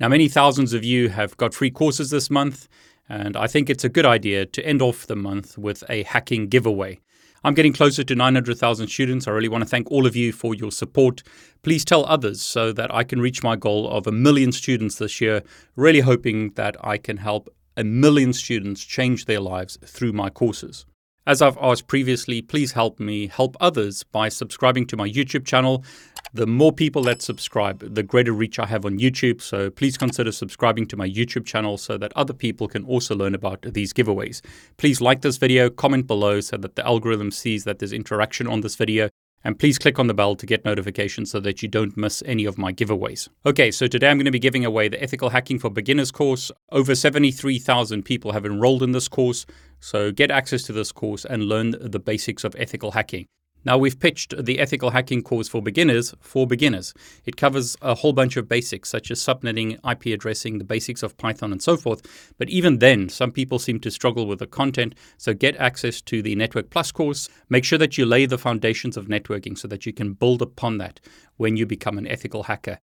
Now, many thousands of you have got free courses this month, and I think it's a good idea to end off the month with a hacking giveaway. I'm getting closer to 900,000 students. I really want to thank all of you for your support. Please tell others so that I can reach my goal of a million students this year. Really hoping that I can help a million students change their lives through my courses. As I've asked previously, please help me help others by subscribing to my YouTube channel. The more people that subscribe, the greater reach I have on YouTube. So please consider subscribing to my YouTube channel so that other people can also learn about these giveaways. Please like this video, comment below so that the algorithm sees that there's interaction on this video. And please click on the bell to get notifications so that you don't miss any of my giveaways. Okay, so today I'm going to be giving away the Ethical Hacking for Beginners course. Over 73,000 people have enrolled in this course, so get access to this course and learn the basics of ethical hacking. Now, we've pitched the ethical hacking course for beginners for beginners. It covers a whole bunch of basics, such as subnetting, IP addressing, the basics of Python, and so forth. But even then, some people seem to struggle with the content. So, get access to the Network Plus course. Make sure that you lay the foundations of networking so that you can build upon that when you become an ethical hacker.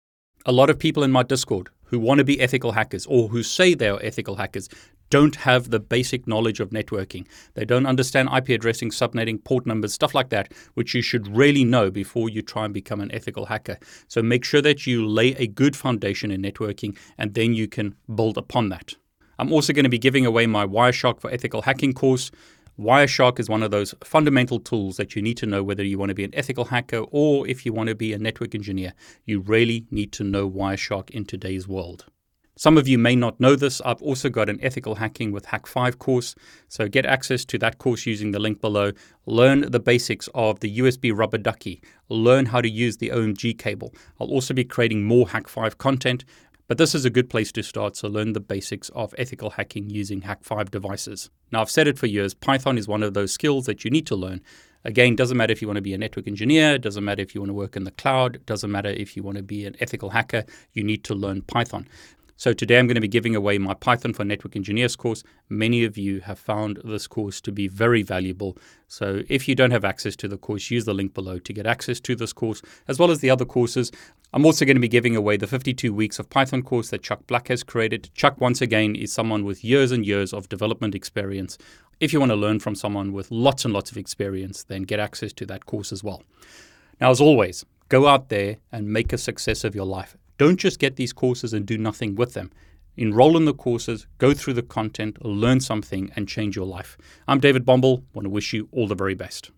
A lot of people in my Discord who want to be ethical hackers or who say they are ethical hackers don't have the basic knowledge of networking. They don't understand IP addressing, subnetting, port numbers, stuff like that, which you should really know before you try and become an ethical hacker. So make sure that you lay a good foundation in networking and then you can build upon that. I'm also going to be giving away my Wireshark for Ethical Hacking course. Wireshark is one of those fundamental tools that you need to know whether you want to be an ethical hacker or if you want to be a network engineer. You really need to know Wireshark in today's world. Some of you may not know this. I've also got an ethical hacking with Hak5 course. So get access to that course using the link below. Learn the basics of the USB rubber ducky. Learn how to use the OMG cable. I'll also be creating more Hak5 content. But this is a good place to start, so learn the basics of ethical hacking using Hak5 devices. Now, I've said it for years Python is one of those skills that you need to learn. Again, doesn't matter if you want to be a network engineer, doesn't matter if you want to work in the cloud, doesn't matter if you want to be an ethical hacker, you need to learn Python. So today I'm going to be giving away my Python for Network Engineers course. Many of you have found this course to be very valuable. So if you don't have access to the course, use the link below to get access to this course, as well as the other courses. I'm also going to be giving away the 52 weeks of Python course that Chuck Black has created. Chuck, once again, is someone with years and years of development experience. If you want to learn from someone with lots and lots of experience, then get access to that course as well. Now, as always, go out there and make a success of your life. Don't just get these courses and do nothing with them. Enroll in the courses, go through the content, learn something, and change your life. I'm David Bombal. Want to wish you all the very best.